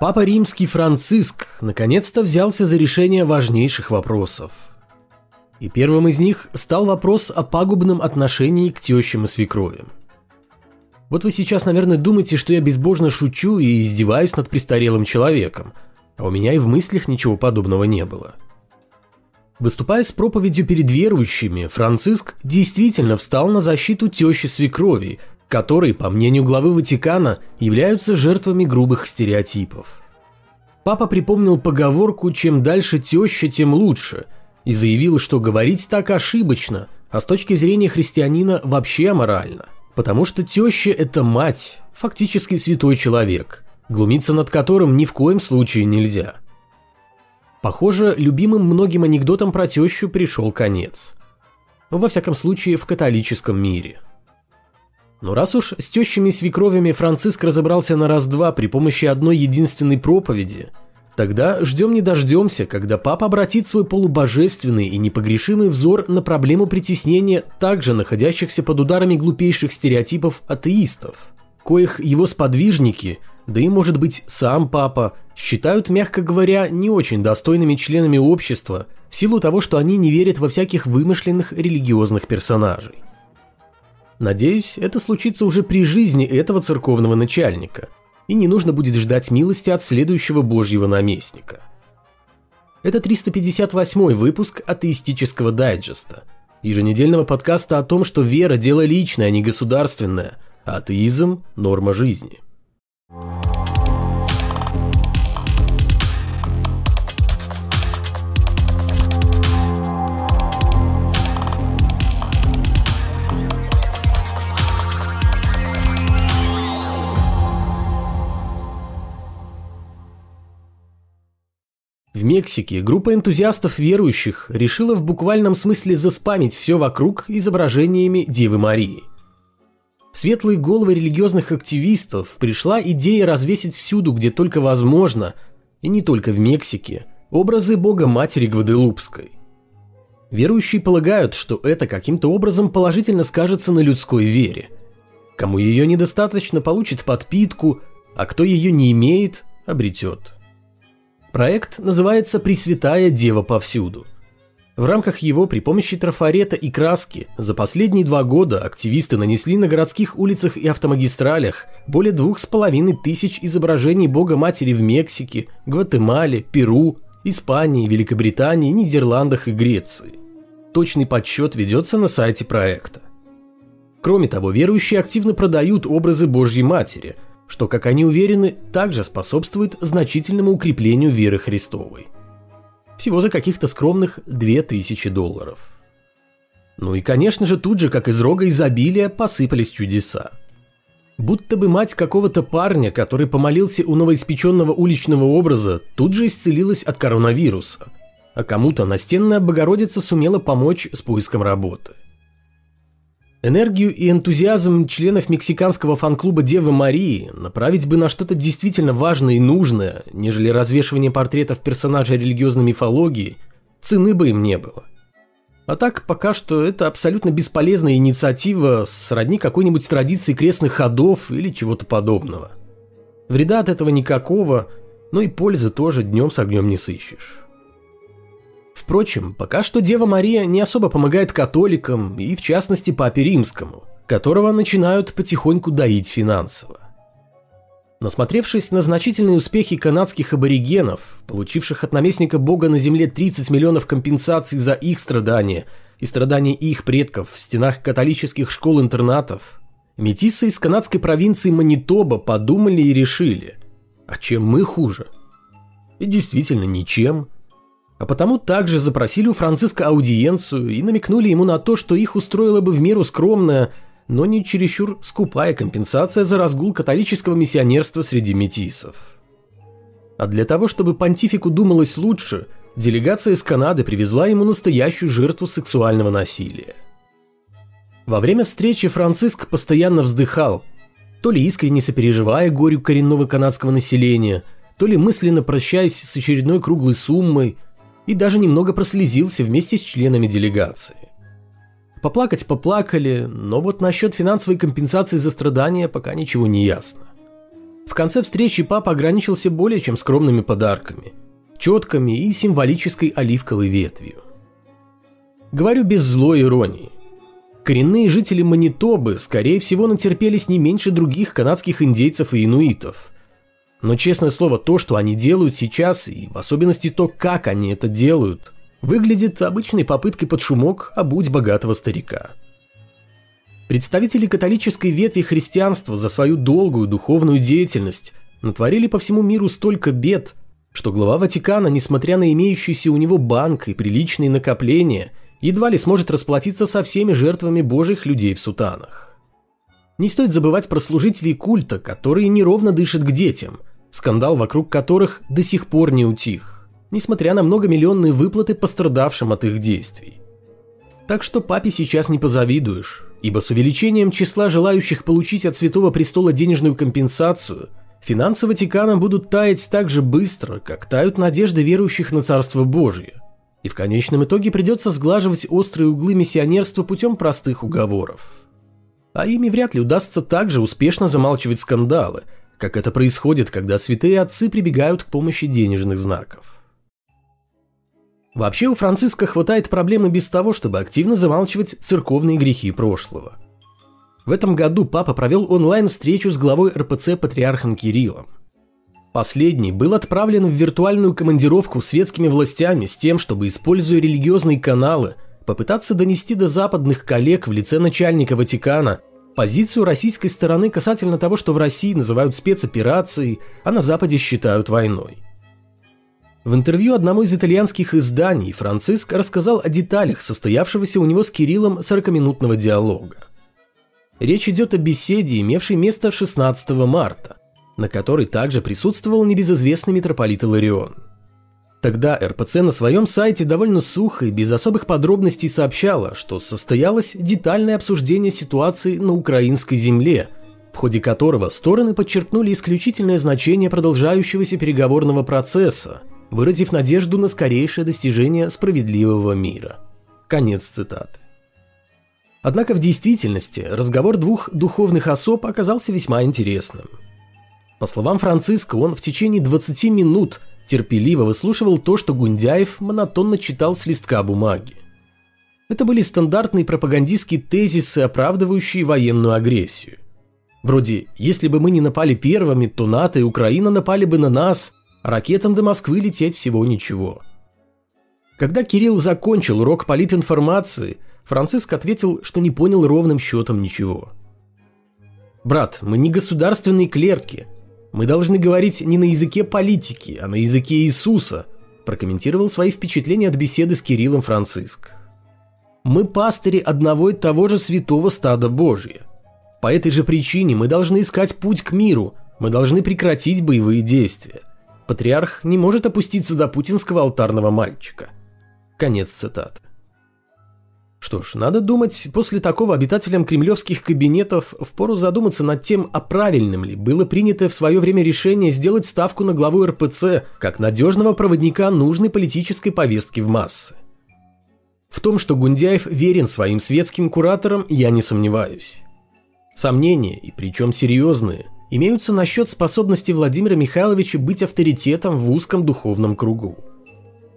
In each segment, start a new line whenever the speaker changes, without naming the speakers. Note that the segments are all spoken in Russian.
Папа Римский Франциск наконец-то взялся за решение важнейших вопросов. И первым из них стал вопрос о пагубном отношении к тещам и свекровям. Вот вы сейчас, наверное, думаете, что я безбожно шучу и издеваюсь над престарелым человеком, а у меня и в мыслях ничего подобного не было. Выступая с проповедью перед верующими, Франциск действительно встал на защиту тещи свекрови, которые, по мнению главы Ватикана, являются жертвами грубых стереотипов. Папа припомнил поговорку «чем дальше теща, тем лучше» и заявил, что говорить так ошибочно, а с точки зрения христианина вообще аморально, потому что теща – это мать, фактически святой человек, глумиться над которым ни в коем случае нельзя. Похоже, любимым многим анекдотом про тещу пришел конец. Во всяком случае, в католическом мире – но раз уж с тещами свекровями Франциск разобрался на раз-два при помощи одной единственной проповеди, тогда ждем не дождемся, когда папа обратит свой полубожественный и непогрешимый взор на проблему притеснения также находящихся под ударами глупейших стереотипов атеистов, коих его сподвижники, да и может быть сам папа, считают, мягко говоря, не очень достойными членами общества в силу того, что они не верят во всяких вымышленных религиозных персонажей. Надеюсь, это случится уже при жизни этого церковного начальника, и не нужно будет ждать милости от следующего божьего наместника. Это 358 выпуск атеистического дайджеста, еженедельного подкаста о том, что вера – дело личное, а не государственное, а атеизм – норма жизни. В Мексике группа энтузиастов верующих решила в буквальном смысле заспамить все вокруг изображениями Девы Марии. В светлые головы религиозных активистов пришла идея развесить всюду, где только возможно, и не только в Мексике, образы Бога Матери Гваделупской. Верующие полагают, что это каким-то образом положительно скажется на людской вере. Кому ее недостаточно, получит подпитку, а кто ее не имеет, обретет. Проект называется «Пресвятая Дева повсюду». В рамках его при помощи трафарета и краски за последние два года активисты нанесли на городских улицах и автомагистралях более двух с половиной тысяч изображений Бога Матери в Мексике, Гватемале, Перу, Испании, Великобритании, Нидерландах и Греции. Точный подсчет ведется на сайте проекта. Кроме того, верующие активно продают образы Божьей Матери – что, как они уверены, также способствует значительному укреплению веры Христовой. Всего за каких-то скромных 2000 долларов. Ну и, конечно же, тут же, как из рога изобилия, посыпались чудеса. Будто бы мать какого-то парня, который помолился у новоиспеченного уличного образа, тут же исцелилась от коронавируса, а кому-то настенная Богородица сумела помочь с поиском работы. Энергию и энтузиазм членов мексиканского фан-клуба Девы Марии направить бы на что-то действительно важное и нужное, нежели развешивание портретов персонажей религиозной мифологии, цены бы им не было. А так, пока что это абсолютно бесполезная инициатива сродни какой-нибудь традиции крестных ходов или чего-то подобного. Вреда от этого никакого, но и пользы тоже днем с огнем не сыщешь. Впрочем, пока что Дева Мария не особо помогает католикам и, в частности, Папе Римскому, которого начинают потихоньку доить финансово. Насмотревшись на значительные успехи канадских аборигенов, получивших от наместника бога на земле 30 миллионов компенсаций за их страдания и страдания их предков в стенах католических школ-интернатов, метисы из канадской провинции Манитоба подумали и решили, а чем мы хуже? И действительно ничем – а потому также запросили у Франциска аудиенцию и намекнули ему на то, что их устроила бы в меру скромная, но не чересчур скупая компенсация за разгул католического миссионерства среди метисов. А для того, чтобы понтифику думалось лучше, делегация из Канады привезла ему настоящую жертву сексуального насилия. Во время встречи Франциск постоянно вздыхал, то ли искренне сопереживая горю коренного канадского населения, то ли мысленно прощаясь с очередной круглой суммой – и даже немного прослезился вместе с членами делегации. Поплакать поплакали, но вот насчет финансовой компенсации за страдания пока ничего не ясно. В конце встречи папа ограничился более чем скромными подарками, четками и символической оливковой ветвью. Говорю без злой иронии. Коренные жители Манитобы, скорее всего, натерпелись не меньше других канадских индейцев и инуитов. Но, честное слово, то, что они делают сейчас, и в особенности то, как они это делают, выглядит обычной попыткой под шумок обуть богатого старика. Представители католической ветви христианства за свою долгую духовную деятельность натворили по всему миру столько бед, что глава Ватикана, несмотря на имеющийся у него банк и приличные накопления, едва ли сможет расплатиться со всеми жертвами божьих людей в сутанах. Не стоит забывать про служителей культа, которые неровно дышат к детям, скандал вокруг которых до сих пор не утих, несмотря на многомиллионные выплаты пострадавшим от их действий. Так что папе сейчас не позавидуешь, ибо с увеличением числа желающих получить от Святого Престола денежную компенсацию, финансы Ватикана будут таять так же быстро, как тают надежды верующих на Царство Божие. И в конечном итоге придется сглаживать острые углы миссионерства путем простых уговоров. А ими вряд ли удастся также успешно замалчивать скандалы, как это происходит, когда святые отцы прибегают к помощи денежных знаков. Вообще у Франциска хватает проблемы без того, чтобы активно замалчивать церковные грехи прошлого. В этом году папа провел онлайн-встречу с главой РПЦ патриархом Кириллом. Последний был отправлен в виртуальную командировку светскими властями с тем, чтобы, используя религиозные каналы, попытаться донести до западных коллег в лице начальника Ватикана позицию российской стороны касательно того, что в России называют спецоперацией, а на Западе считают войной. В интервью одному из итальянских изданий Франциск рассказал о деталях состоявшегося у него с Кириллом 40-минутного диалога. Речь идет о беседе, имевшей место 16 марта, на которой также присутствовал небезызвестный митрополит Иларион. Тогда РПЦ на своем сайте довольно сухо и без особых подробностей сообщала, что состоялось детальное обсуждение ситуации на украинской земле, в ходе которого стороны подчеркнули исключительное значение продолжающегося переговорного процесса – выразив надежду на скорейшее достижение справедливого мира. Конец цитаты. Однако в действительности разговор двух духовных особ оказался весьма интересным. По словам Франциска, он в течение 20 минут терпеливо выслушивал то, что Гундяев монотонно читал с листка бумаги. Это были стандартные пропагандистские тезисы, оправдывающие военную агрессию. Вроде «если бы мы не напали первыми, то НАТО и Украина напали бы на нас, Ракетам до Москвы лететь всего ничего. Когда Кирилл закончил урок политинформации, Франциск ответил, что не понял ровным счетом ничего. «Брат, мы не государственные клерки. Мы должны говорить не на языке политики, а на языке Иисуса», прокомментировал свои впечатления от беседы с Кириллом Франциск. «Мы пастыри одного и того же святого стада Божия. По этой же причине мы должны искать путь к миру, мы должны прекратить боевые действия. Патриарх не может опуститься до путинского алтарного мальчика. Конец цитаты. Что ж, надо думать, после такого обитателям кремлевских кабинетов впору задуматься над тем, а правильным ли было принято в свое время решение сделать ставку на главу РПЦ как надежного проводника нужной политической повестки в массы. В том, что Гундяев верен своим светским кураторам, я не сомневаюсь. Сомнения, и причем серьезные – имеются насчет способности Владимира Михайловича быть авторитетом в узком духовном кругу.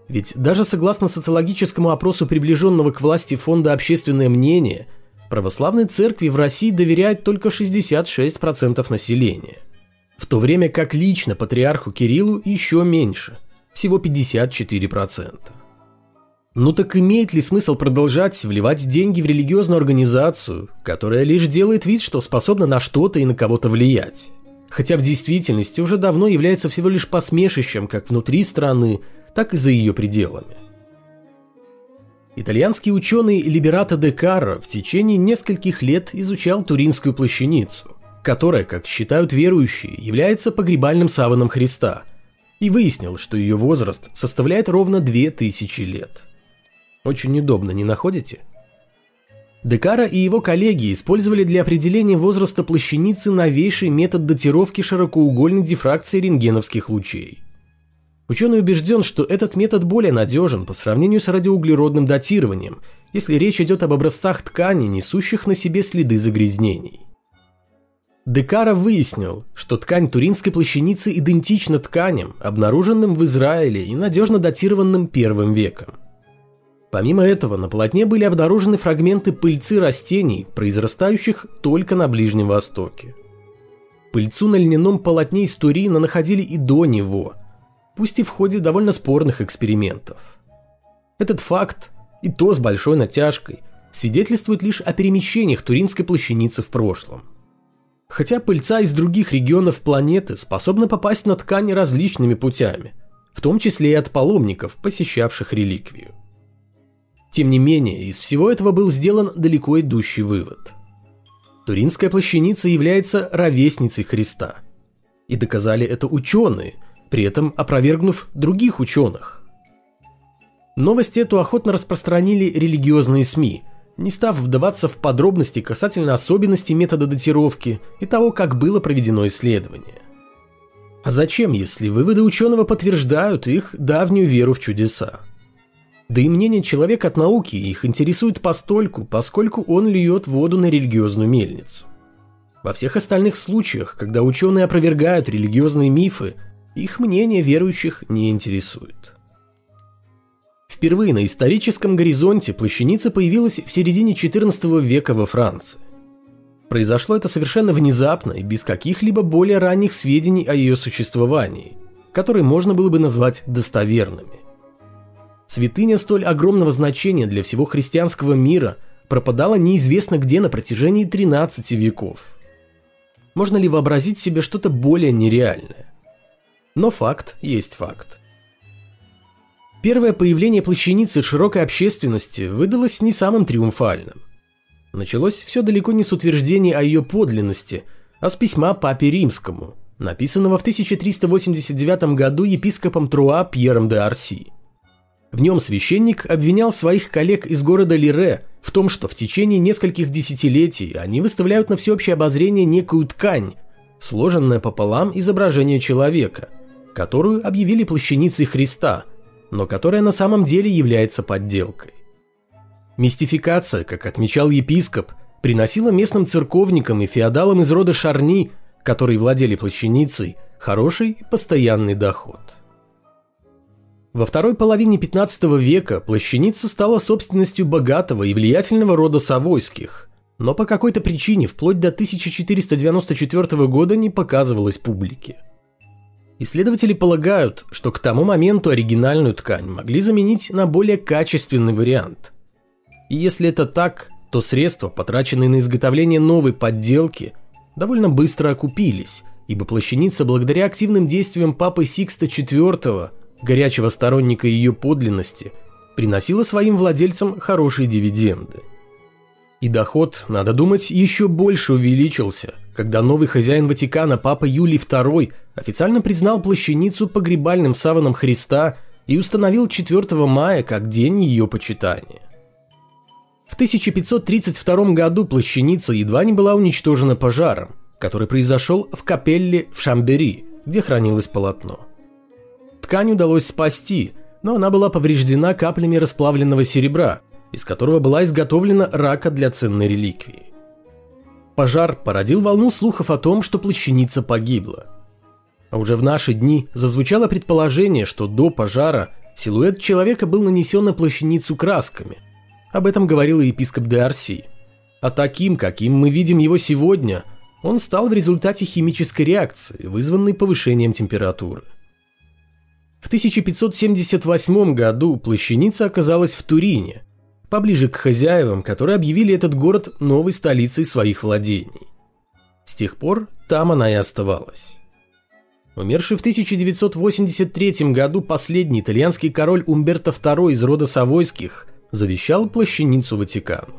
Ведь даже согласно социологическому опросу приближенного к власти фонда «Общественное мнение», православной церкви в России доверяет только 66% населения. В то время как лично патриарху Кириллу еще меньше, всего 54%. Ну так имеет ли смысл продолжать вливать деньги в религиозную организацию, которая лишь делает вид, что способна на что-то и на кого-то влиять? Хотя в действительности уже давно является всего лишь посмешищем как внутри страны, так и за ее пределами. Итальянский ученый Либерато де Карро в течение нескольких лет изучал Туринскую плащаницу, которая, как считают верующие, является погребальным саваном Христа, и выяснил, что ее возраст составляет ровно 2000 лет – очень удобно, не находите? Декара и его коллеги использовали для определения возраста плащаницы новейший метод датировки широкоугольной дифракции рентгеновских лучей. Ученый убежден, что этот метод более надежен по сравнению с радиоуглеродным датированием, если речь идет об образцах ткани, несущих на себе следы загрязнений. Декара выяснил, что ткань туринской плащаницы идентична тканям, обнаруженным в Израиле и надежно датированным первым веком. Помимо этого, на полотне были обнаружены фрагменты пыльцы растений, произрастающих только на Ближнем Востоке. Пыльцу на льняном полотне из Турина находили и до него, пусть и в ходе довольно спорных экспериментов. Этот факт, и то с большой натяжкой, свидетельствует лишь о перемещениях туринской плащаницы в прошлом. Хотя пыльца из других регионов планеты способна попасть на ткани различными путями, в том числе и от паломников, посещавших реликвию. Тем не менее, из всего этого был сделан далеко идущий вывод. Туринская плащаница является ровесницей Христа. И доказали это ученые, при этом опровергнув других ученых. Новость эту охотно распространили религиозные СМИ – не став вдаваться в подробности касательно особенностей метода датировки и того, как было проведено исследование. А зачем, если выводы ученого подтверждают их давнюю веру в чудеса? Да и мнение человека от науки их интересует постольку, поскольку он льет воду на религиозную мельницу. Во всех остальных случаях, когда ученые опровергают религиозные мифы, их мнение верующих не интересует. Впервые на историческом горизонте плащаница появилась в середине XIV века во Франции. Произошло это совершенно внезапно и без каких-либо более ранних сведений о ее существовании, которые можно было бы назвать достоверными. Святыня столь огромного значения для всего христианского мира пропадала неизвестно где на протяжении 13 веков. Можно ли вообразить себе что-то более нереальное? Но факт есть факт. Первое появление плащаницы широкой общественности выдалось не самым триумфальным. Началось все далеко не с утверждения о ее подлинности, а с письма папе римскому, написанного в 1389 году епископом Труа Пьером де Арси. В нем священник обвинял своих коллег из города Лире в том, что в течение нескольких десятилетий они выставляют на всеобщее обозрение некую ткань, сложенное пополам изображение человека, которую объявили плащаницей Христа – но которая на самом деле является подделкой. Мистификация, как отмечал епископ, приносила местным церковникам и феодалам из рода Шарни, которые владели плащаницей, хороший и постоянный доход. Во второй половине 15 века плащаница стала собственностью богатого и влиятельного рода Савойских, но по какой-то причине вплоть до 1494 года не показывалась публике. Исследователи полагают, что к тому моменту оригинальную ткань могли заменить на более качественный вариант. И если это так, то средства, потраченные на изготовление новой подделки, довольно быстро окупились, ибо плащаница благодаря активным действиям папы Сикста IV, горячего сторонника ее подлинности, приносила своим владельцам хорошие дивиденды. И доход, надо думать, еще больше увеличился, когда новый хозяин Ватикана, папа Юлий II, официально признал плащаницу погребальным саваном Христа и установил 4 мая как день ее почитания. В 1532 году плащаница едва не была уничтожена пожаром, который произошел в капелле в Шамбери, где хранилось полотно. Ткань удалось спасти, но она была повреждена каплями расплавленного серебра, из которого была изготовлена рака для ценной реликвии. Пожар породил волну слухов о том, что плащаница погибла. А уже в наши дни зазвучало предположение, что до пожара силуэт человека был нанесен на плащаницу красками. Об этом говорил и епископ де Арси. А таким, каким мы видим его сегодня, он стал в результате химической реакции, вызванной повышением температуры. В 1578 году плащаница оказалась в Турине, поближе к хозяевам, которые объявили этот город новой столицей своих владений. С тех пор там она и оставалась. Умерший в 1983 году последний итальянский король Умберто II из рода Савойских завещал плащаницу Ватикану.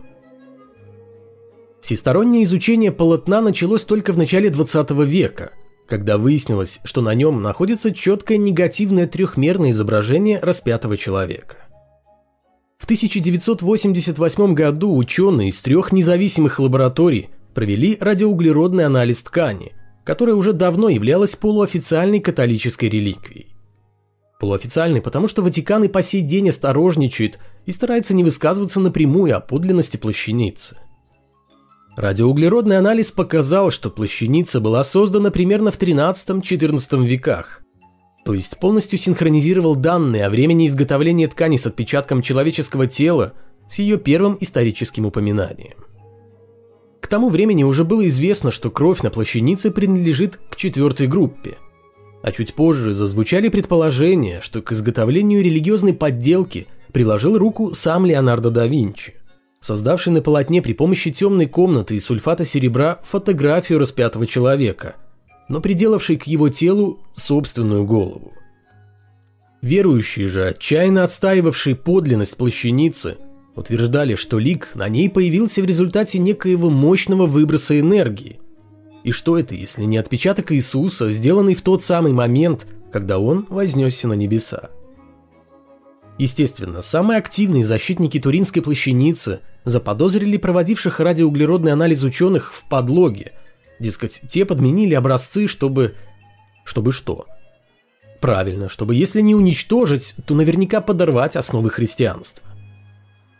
Всестороннее изучение полотна началось только в начале 20 века, когда выяснилось, что на нем находится четкое негативное трехмерное изображение распятого человека. В 1988 году ученые из трех независимых лабораторий провели радиоуглеродный анализ ткани – которая уже давно являлась полуофициальной католической реликвией. Полуофициальной, потому что Ватикан и по сей день осторожничает и старается не высказываться напрямую о подлинности плащаницы. Радиоуглеродный анализ показал, что плащаница была создана примерно в 13-14 веках, то есть полностью синхронизировал данные о времени изготовления ткани с отпечатком человеческого тела с ее первым историческим упоминанием. К тому времени уже было известно, что кровь на плащанице принадлежит к четвертой группе, а чуть позже зазвучали предположения, что к изготовлению религиозной подделки приложил руку сам Леонардо да Винчи создавший на полотне при помощи темной комнаты и сульфата серебра фотографию распятого человека, но приделавший к его телу собственную голову. Верующие же, отчаянно отстаивавшие подлинность плащаницы, утверждали, что лик на ней появился в результате некоего мощного выброса энергии. И что это, если не отпечаток Иисуса, сделанный в тот самый момент, когда он вознесся на небеса? Естественно, самые активные защитники Туринской плащаницы заподозрили проводивших радиоуглеродный анализ ученых в подлоге. Дескать, те подменили образцы, чтобы... Чтобы что? Правильно, чтобы если не уничтожить, то наверняка подорвать основы христианства.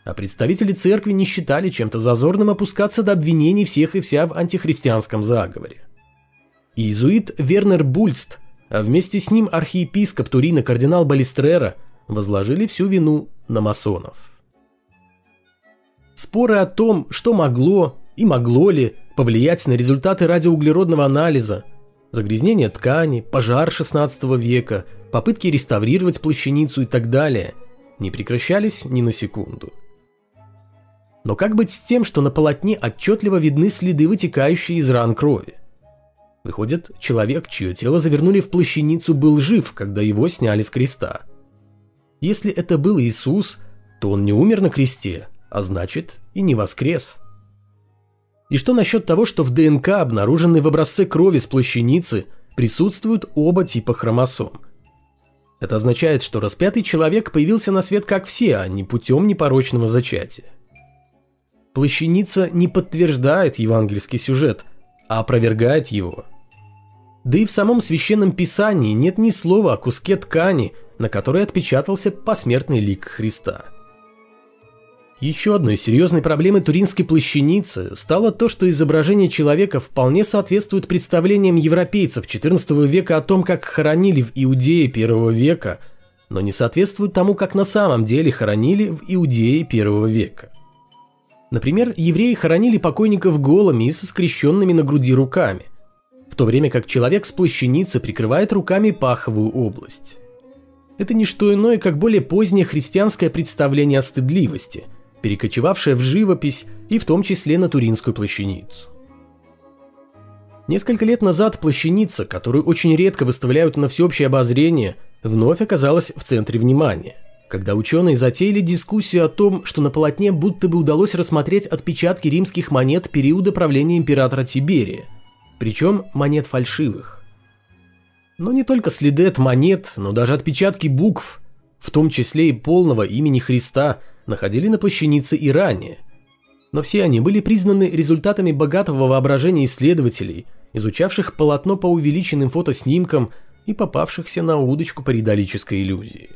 А представители церкви не считали чем-то зазорным опускаться до обвинений всех и вся в антихристианском заговоре. Иезуит Вернер Бульст, а вместе с ним архиепископ Турина кардинал Балистрера возложили всю вину на масонов. Споры о том, что могло и могло ли повлиять на результаты радиоуглеродного анализа, загрязнение ткани, пожар 16 века, попытки реставрировать плащаницу и так далее, не прекращались ни на секунду. Но как быть с тем, что на полотне отчетливо видны следы, вытекающие из ран крови? Выходит, человек, чье тело завернули в плащаницу, был жив, когда его сняли с креста. Если это был Иисус, то он не умер на кресте, а значит и не воскрес. И что насчет того, что в ДНК, обнаруженной в образце крови с плащаницы, присутствуют оба типа хромосом? Это означает, что распятый человек появился на свет как все, а не путем непорочного зачатия. Плащаница не подтверждает евангельский сюжет, а опровергает его. Да и в самом священном писании нет ни слова о куске ткани, на которой отпечатался посмертный лик Христа. Еще одной серьезной проблемой туринской плащаницы стало то, что изображение человека вполне соответствует представлениям европейцев XIV века о том, как хоронили в Иудее I века, но не соответствует тому, как на самом деле хоронили в Иудее I века. Например, евреи хоронили покойников голыми и со скрещенными на груди руками, в то время как человек с плащаницы прикрывает руками паховую область. Это не что иное, как более позднее христианское представление о стыдливости – перекочевавшая в живопись и в том числе на Туринскую плащаницу. Несколько лет назад плащаница, которую очень редко выставляют на всеобщее обозрение, вновь оказалась в центре внимания, когда ученые затеяли дискуссию о том, что на полотне будто бы удалось рассмотреть отпечатки римских монет периода правления императора Тиберия, причем монет фальшивых. Но не только следы от монет, но даже отпечатки букв, в том числе и полного имени Христа – находили на плащанице и ранее. Но все они были признаны результатами богатого воображения исследователей, изучавших полотно по увеличенным фотоснимкам и попавшихся на удочку паридолической иллюзии.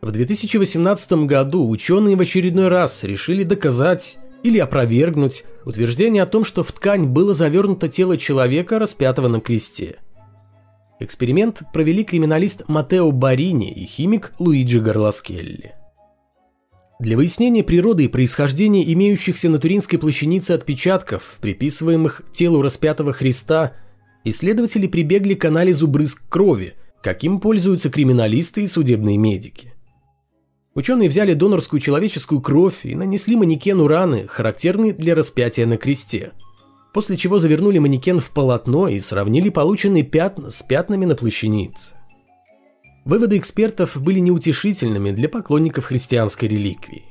В 2018 году ученые в очередной раз решили доказать или опровергнуть утверждение о том, что в ткань было завернуто тело человека, распятого на кресте. Эксперимент провели криминалист Матео Барини и химик Луиджи Гарласкелли. Для выяснения природы и происхождения имеющихся на Туринской плащанице отпечатков, приписываемых телу распятого Христа, исследователи прибегли к анализу брызг крови, каким пользуются криминалисты и судебные медики. Ученые взяли донорскую человеческую кровь и нанесли манекену раны, характерные для распятия на кресте, после чего завернули манекен в полотно и сравнили полученные пятна с пятнами на плащанице. Выводы экспертов были неутешительными для поклонников христианской реликвии.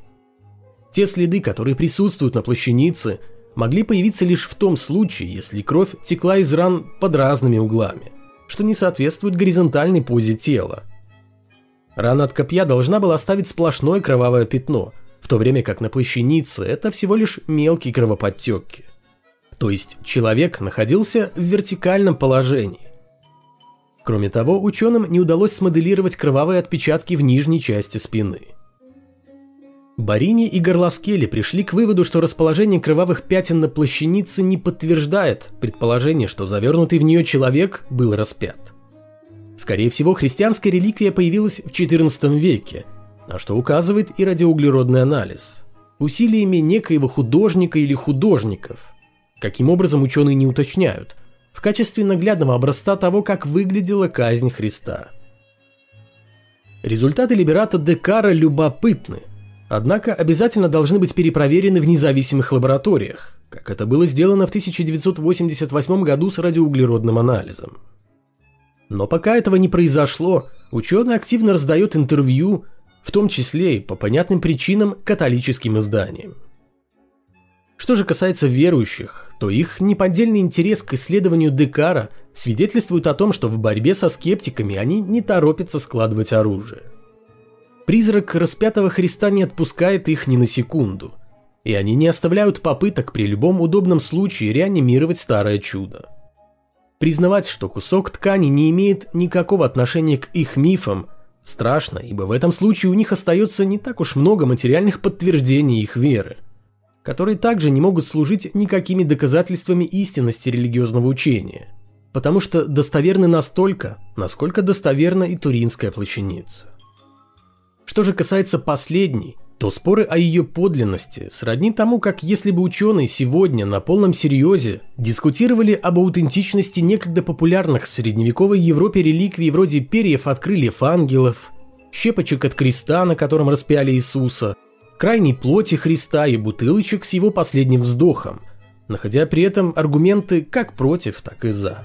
Те следы, которые присутствуют на плащанице, могли появиться лишь в том случае, если кровь текла из ран под разными углами, что не соответствует горизонтальной позе тела. Рана от копья должна была оставить сплошное кровавое пятно, в то время как на плащанице это всего лишь мелкие кровоподтеки. То есть человек находился в вертикальном положении. Кроме того, ученым не удалось смоделировать кровавые отпечатки в нижней части спины. Барини и Горлоскели пришли к выводу, что расположение кровавых пятен на плащанице не подтверждает предположение, что завернутый в нее человек был распят. Скорее всего, христианская реликвия появилась в XIV веке, на что указывает и радиоуглеродный анализ. Усилиями некоего художника или художников. Каким образом ученые не уточняют, в качестве наглядного образца того, как выглядела казнь Христа. Результаты Либерата Декара любопытны – однако обязательно должны быть перепроверены в независимых лабораториях, как это было сделано в 1988 году с радиоуглеродным анализом. Но пока этого не произошло, ученый активно раздает интервью, в том числе и по понятным причинам католическим изданиям. Что же касается верующих, то их неподдельный интерес к исследованию Декара свидетельствует о том, что в борьбе со скептиками они не торопятся складывать оружие. Призрак распятого Христа не отпускает их ни на секунду, и они не оставляют попыток при любом удобном случае реанимировать старое чудо. Признавать, что кусок ткани не имеет никакого отношения к их мифам, страшно, ибо в этом случае у них остается не так уж много материальных подтверждений их веры, которые также не могут служить никакими доказательствами истинности религиозного учения, потому что достоверны настолько, насколько достоверна и Туринская плащаница. Что же касается последней, то споры о ее подлинности сродни тому, как если бы ученые сегодня на полном серьезе дискутировали об аутентичности некогда популярных в средневековой Европе реликвий вроде перьев от крыльев ангелов, щепочек от креста, на котором распяли Иисуса, крайней плоти Христа и бутылочек с его последним вздохом, находя при этом аргументы как против, так и за.